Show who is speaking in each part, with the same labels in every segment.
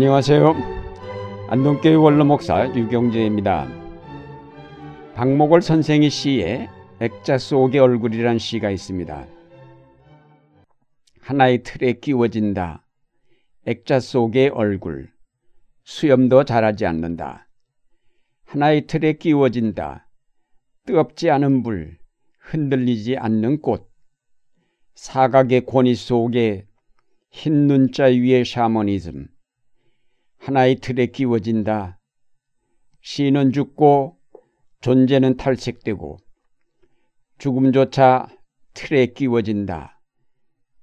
Speaker 1: 안녕하세요. 안동교회 원로 목사 유경재입니다. 박목월 선생의 시에 액자 속의 얼굴이란 시가 있습니다. 하나의 틀에 끼워진다. 액자 속의 얼굴. 수염도 자라지 않는다. 하나의 틀에 끼워진다. 뜨겁지 않은 불. 흔들리지 않는 꽃. 사각의 권위 속에 흰 눈자 위의 샤머니즘. 하나의 틀에 끼워진다. 시는 죽고 존재는 탈색되고 죽음조차 틀에 끼워진다.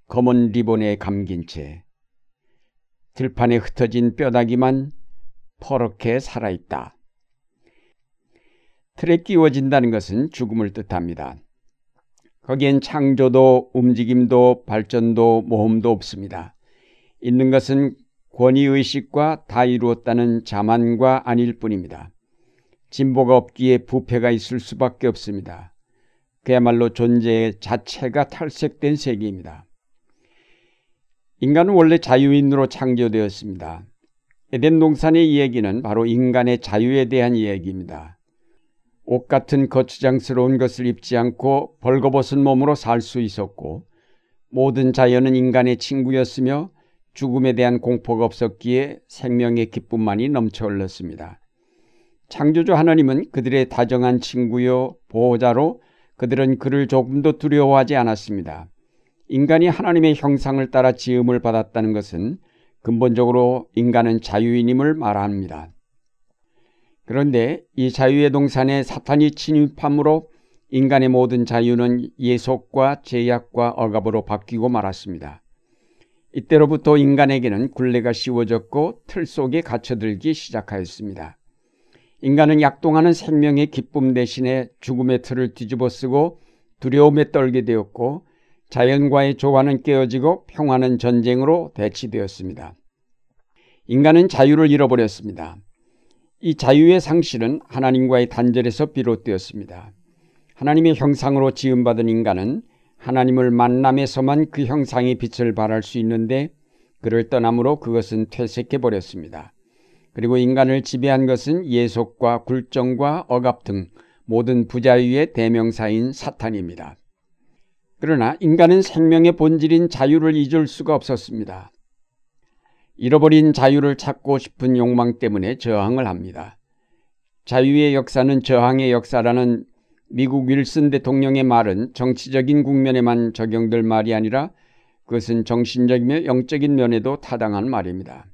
Speaker 1: 검은 리본에 감긴 채 들판에 흩어진 뼈다귀만 퍼렇게 살아있다. 틀에 끼워진다는 것은 죽음을 뜻합니다. 거기엔 창조도 움직임도 발전도 모험도 없습니다. 있는 것은 권위의식과 다 이루었다는 자만과 아닐 뿐입니다. 진보가 없기에 부패가 있을 수밖에 없습니다. 그야말로 존재 자체가 탈색된 세계입니다. 인간은 원래 자유인으로 창조되었습니다. 에덴 동산의 이야기는 바로 인간의 자유에 대한 이야기입니다. 옷 같은 거추장스러운 것을 입지 않고 벌거벗은 몸으로 살 수 있었고 모든 자연은 인간의 친구였으며 죽음에 대한 공포가 없었기에 생명의 기쁨만이 넘쳐 흘렀습니다. 창조주 하나님은 그들의 다정한 친구요 보호자로 그들은 그를 조금도 두려워하지 않았습니다. 인간이 하나님의 형상을 따라 지음을 받았다는 것은 근본적으로 인간은 자유인임을 말합니다. 그런데 이 자유의 동산에 사탄이 침입함으로 인간의 모든 자유는 예속과 제약과 억압으로 바뀌고 말았습니다. 이때로부터 인간에게는 굴레가 씌워졌고 틀 속에 갇혀들기 시작하였습니다. 인간은 약동하는 생명의 기쁨 대신에 죽음의 틀을 뒤집어 쓰고 두려움에 떨게 되었고 자연과의 조화는 깨어지고 평화는 전쟁으로 대치되었습니다. 인간은 자유를 잃어버렸습니다. 이 자유의 상실은 하나님과의 단절에서 비롯되었습니다. 하나님의 형상으로 지음받은 인간은 하나님을 만남에서만 그 형상의 빛을 발할 수 있는데 그를 떠남으로 그것은 퇴색해 버렸습니다. 그리고 인간을 지배한 것은 예속과 굴정과 억압 등 모든 부자유의 대명사인 사탄입니다. 그러나 인간은 생명의 본질인 자유를 잊을 수가 없었습니다. 잃어버린 자유를 찾고 싶은 욕망 때문에 저항을 합니다. 자유의 역사는 저항의 역사라는 미국 윌슨 대통령의 말은 정치적인 국면에만 적용될 말이 아니라 그것은 정신적이며 영적인 면에도 타당한 말입니다.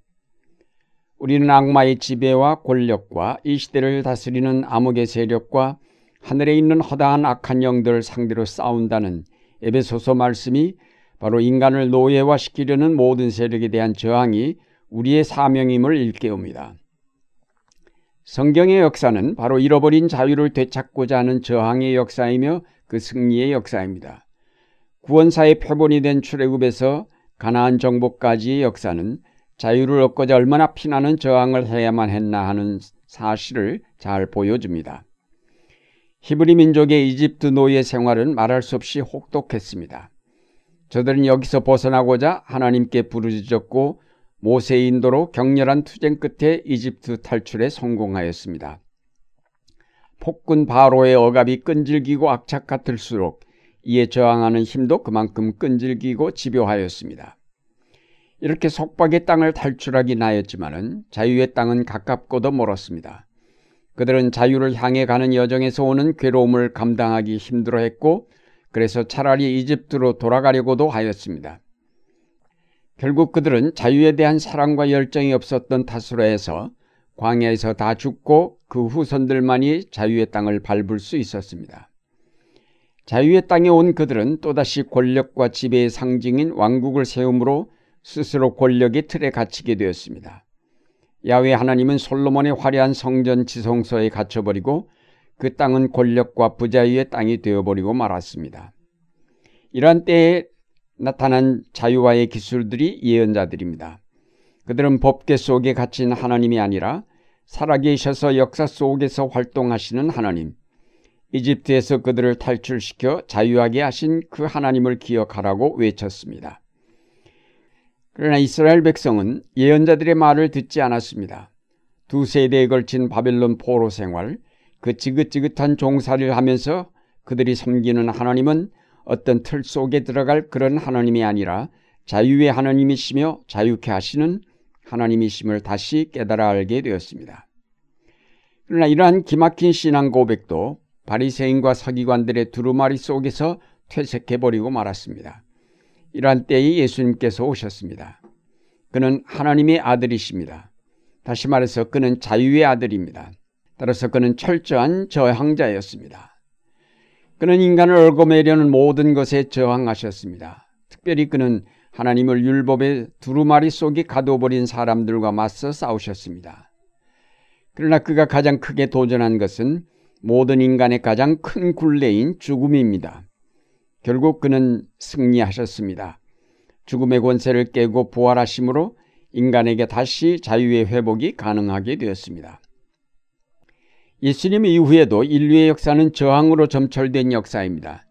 Speaker 1: 우리는 악마의 지배와 권력과 이 시대를 다스리는 암흑의 세력과 하늘에 있는 허다한 악한 영들을 상대로 싸운다는 에베소서 말씀이 바로 인간을 노예화시키려는 모든 세력에 대한 저항이 우리의 사명임을 일깨웁니다. 성경의 역사는 바로 잃어버린 자유를 되찾고자 하는 저항의 역사이며 그 승리의 역사입니다. 구원사의 표본이 된 출애굽에서 가나안 정복까지의 역사는 자유를 얻고자 얼마나 피나는 저항을 해야만 했나 하는 사실을 잘 보여줍니다. 히브리 민족의 이집트 노예 생활은 말할 수 없이 혹독했습니다. 저들은 여기서 벗어나고자 하나님께 부르짖었고 모세의 인도로 격렬한 투쟁 끝에 이집트 탈출에 성공하였습니다. 폭군 바로의 억압이 끈질기고 악착 같을수록 이에 저항하는 힘도 그만큼 끈질기고 집요하였습니다. 이렇게 속박의 땅을 탈출하긴 하였지만은 자유의 땅은 가깝고도 멀었습니다. 그들은 자유를 향해 가는 여정에서 오는 괴로움을 감당하기 힘들어했고 그래서 차라리 이집트로 돌아가려고도 하였습니다. 결국 그들은 자유에 대한 사랑과 열정이 없었던 해서 광야에서 다 죽고 그 후손들만이 자유의 땅을 밟을 수 있었습니다. 자유의 땅에 온 그들은 또다시 권력과 지배의 상징인 왕국을 세움으로 스스로 권력의 틀에 갇히게 되었습니다. 야외 하나님은 솔로몬의 화려한 성전 지성소에 갇혀버리고 그 땅은 권력과 부자유의 땅이 되어버리고 말았습니다. 이러한 때에 나타난 자유와의 기술들이 예언자들입니다. 그들은 법계 속에 갇힌 하나님이 아니라 살아계셔서 역사 속에서 활동하시는 하나님, 이집트에서 그들을 탈출시켜 자유하게 하신 그 하나님을 기억하라고 외쳤습니다. 그러나 이스라엘 백성은 예언자들의 말을 듣지 않았습니다. 두 세대에 걸친 바벨론 포로 생활, 그 지긋지긋한 종살이를 하면서 그들이 섬기는 하나님은 어떤 틀 속에 들어갈 그런 하나님이 아니라 자유의 하나님이시며 자유케 하시는 하나님이심을 다시 깨달아 알게 되었습니다. 그러나 이러한 기막힌 신앙 고백도 바리새인과 서기관들의 두루마리 속에서 퇴색해버리고 말았습니다. 이러한 때에 예수님께서 오셨습니다. 그는 하나님의 아들이십니다. 다시 말해서 그는 자유의 아들입니다. 따라서 그는 철저한 저항자였습니다. 그는 인간을 얽어매려는 모든 것에 저항하셨습니다. 특별히 그는 하나님을 율법의 두루마리 속에 가둬버린 사람들과 맞서 싸우셨습니다. 그러나 그가 가장 크게 도전한 것은 모든 인간의 가장 큰 굴레인 죽음입니다. 결국 그는 승리하셨습니다. 죽음의 권세를 깨고 부활하심으로 인간에게 다시 자유의 회복이 가능하게 되었습니다. 예수님 이후에도 인류의 역사는 저항으로 점철된 역사입니다.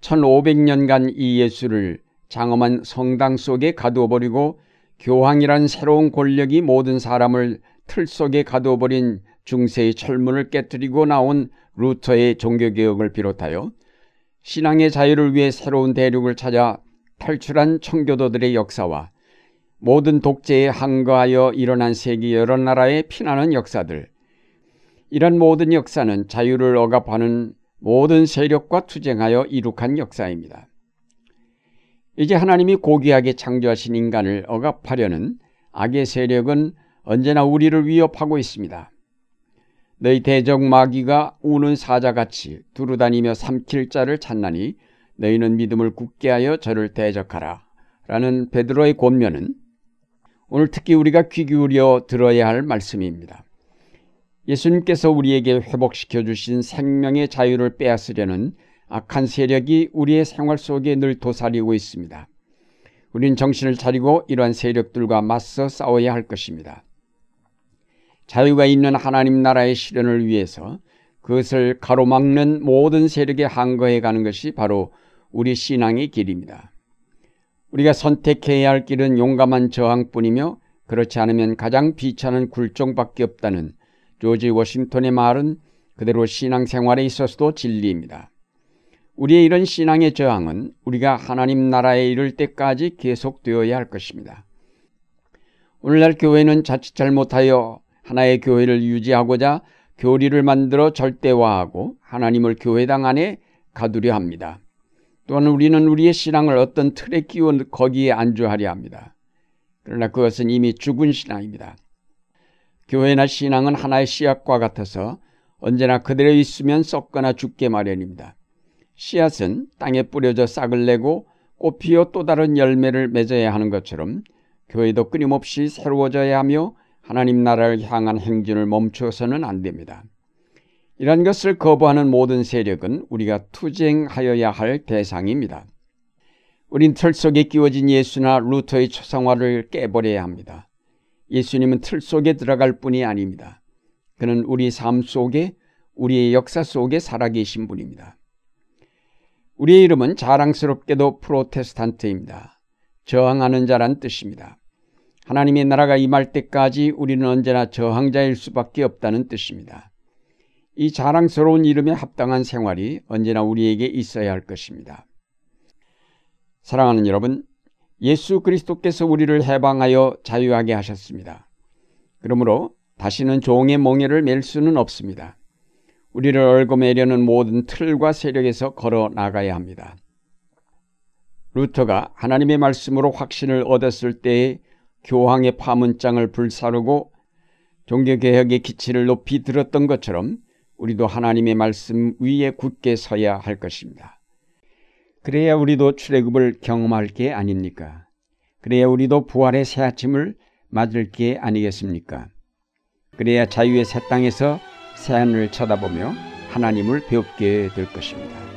Speaker 1: 1500년간 이 예수를 장엄한 성당 속에 가두어버리고 교황이란 새로운 권력이 모든 사람을 틀 속에 가두어버린 중세의 철문을 깨뜨리고 나온 루터의 종교개혁을 비롯하여 신앙의 자유를 위해 새로운 대륙을 찾아 탈출한 청교도들의 역사와 모든 독재에 항거하여 일어난 세계 여러 나라에 피나는 역사들 이런 모든 역사는 자유를 억압하는 모든 세력과 투쟁하여 이룩한 역사입니다. 이제 하나님이 고귀하게 창조하신 인간을 억압하려는 악의 세력은 언제나 우리를 위협하고 있습니다. 너희 대적 마귀가 우는 사자같이 두루다니며 삼킬 자를 찾나니 너희는 믿음을 굳게 하여 저를 대적하라. 라는 베드로의 권면은 오늘 특히 우리가 귀 기울여 들어야 할 말씀입니다. 예수님께서 우리에게 회복시켜 주신 생명의 자유를 빼앗으려는 악한 세력이 우리의 생활 속에 늘 도사리고 있습니다. 우린 정신을 차리고 이러한 세력들과 맞서 싸워야 할 것입니다. 자유가 있는 하나님 나라의 실현을 위해서 그것을 가로막는 모든 세력에 항거해 가는 것이 바로 우리 신앙의 길입니다. 우리가 선택해야 할 길은 용감한 저항뿐이며 그렇지 않으면 가장 비참한 굴종밖에 없다는 조지 워싱턴의 말은 그대로 신앙생활에 있어서도 진리입니다. 우리의 이런 신앙의 저항은 우리가 하나님 나라에 이를 때까지 계속되어야 할 것입니다. 오늘날 교회는 자칫 잘못하여 하나의 교회를 유지하고자 교리를 만들어 절대화하고 하나님을 교회당 안에 가두려 합니다. 또한 우리는 우리의 신앙을 어떤 틀에 끼워 거기에 안주하려 합니다. 그러나 그것은 이미 죽은 신앙입니다. 교회나 신앙은 하나의 씨앗과 같아서 언제나 그대로 있으면 썩거나 죽게 마련입니다. 씨앗은 땅에 뿌려져 싹을 내고 꽃피어 또 다른 열매를 맺어야 하는 것처럼 교회도 끊임없이 새로워져야 하며 하나님 나라를 향한 행진을 멈춰서는 안 됩니다. 이런 것을 거부하는 모든 세력은 우리가 투쟁하여야 할 대상입니다. 우린 틀 속에 끼워진 예수나 루터의 초상화를 깨버려야 합니다. 예수님은 틀 속에 들어갈 뿐이 아닙니다. 그는 우리 삶 속에 우리의 역사 속에 살아계신 분입니다. 우리의 이름은 자랑스럽게도 프로테스탄트입니다. 저항하는 자란 뜻입니다. 하나님의 나라가 임할 때까지 우리는 언제나 저항자일 수밖에 없다는 뜻입니다. 이 자랑스러운 이름에 합당한 생활이 언제나 우리에게 있어야 할 것입니다. 사랑하는 여러분, 예수 그리스도께서 우리를 해방하여 자유하게 하셨습니다. 그러므로 다시는 종의 몽해를 맬 수는 없습니다. 우리를 얽어매려는 모든 틀과 세력에서 걸어 나가야 합니다. 루터가 하나님의 말씀으로 확신을 얻었을 때에 교황의 파문장을 불사르고 종교개혁의 기치를 높이 들었던 것처럼 우리도 하나님의 말씀 위에 굳게 서야 할 것입니다. 그래야 우리도 출애굽을 경험할 게 아닙니까? 그래야 우리도 부활의 새 아침을 맞을 게 아니겠습니까? 그래야 자유의 새 땅에서 새 하늘을 쳐다보며 하나님을 배웁게 될 것입니다.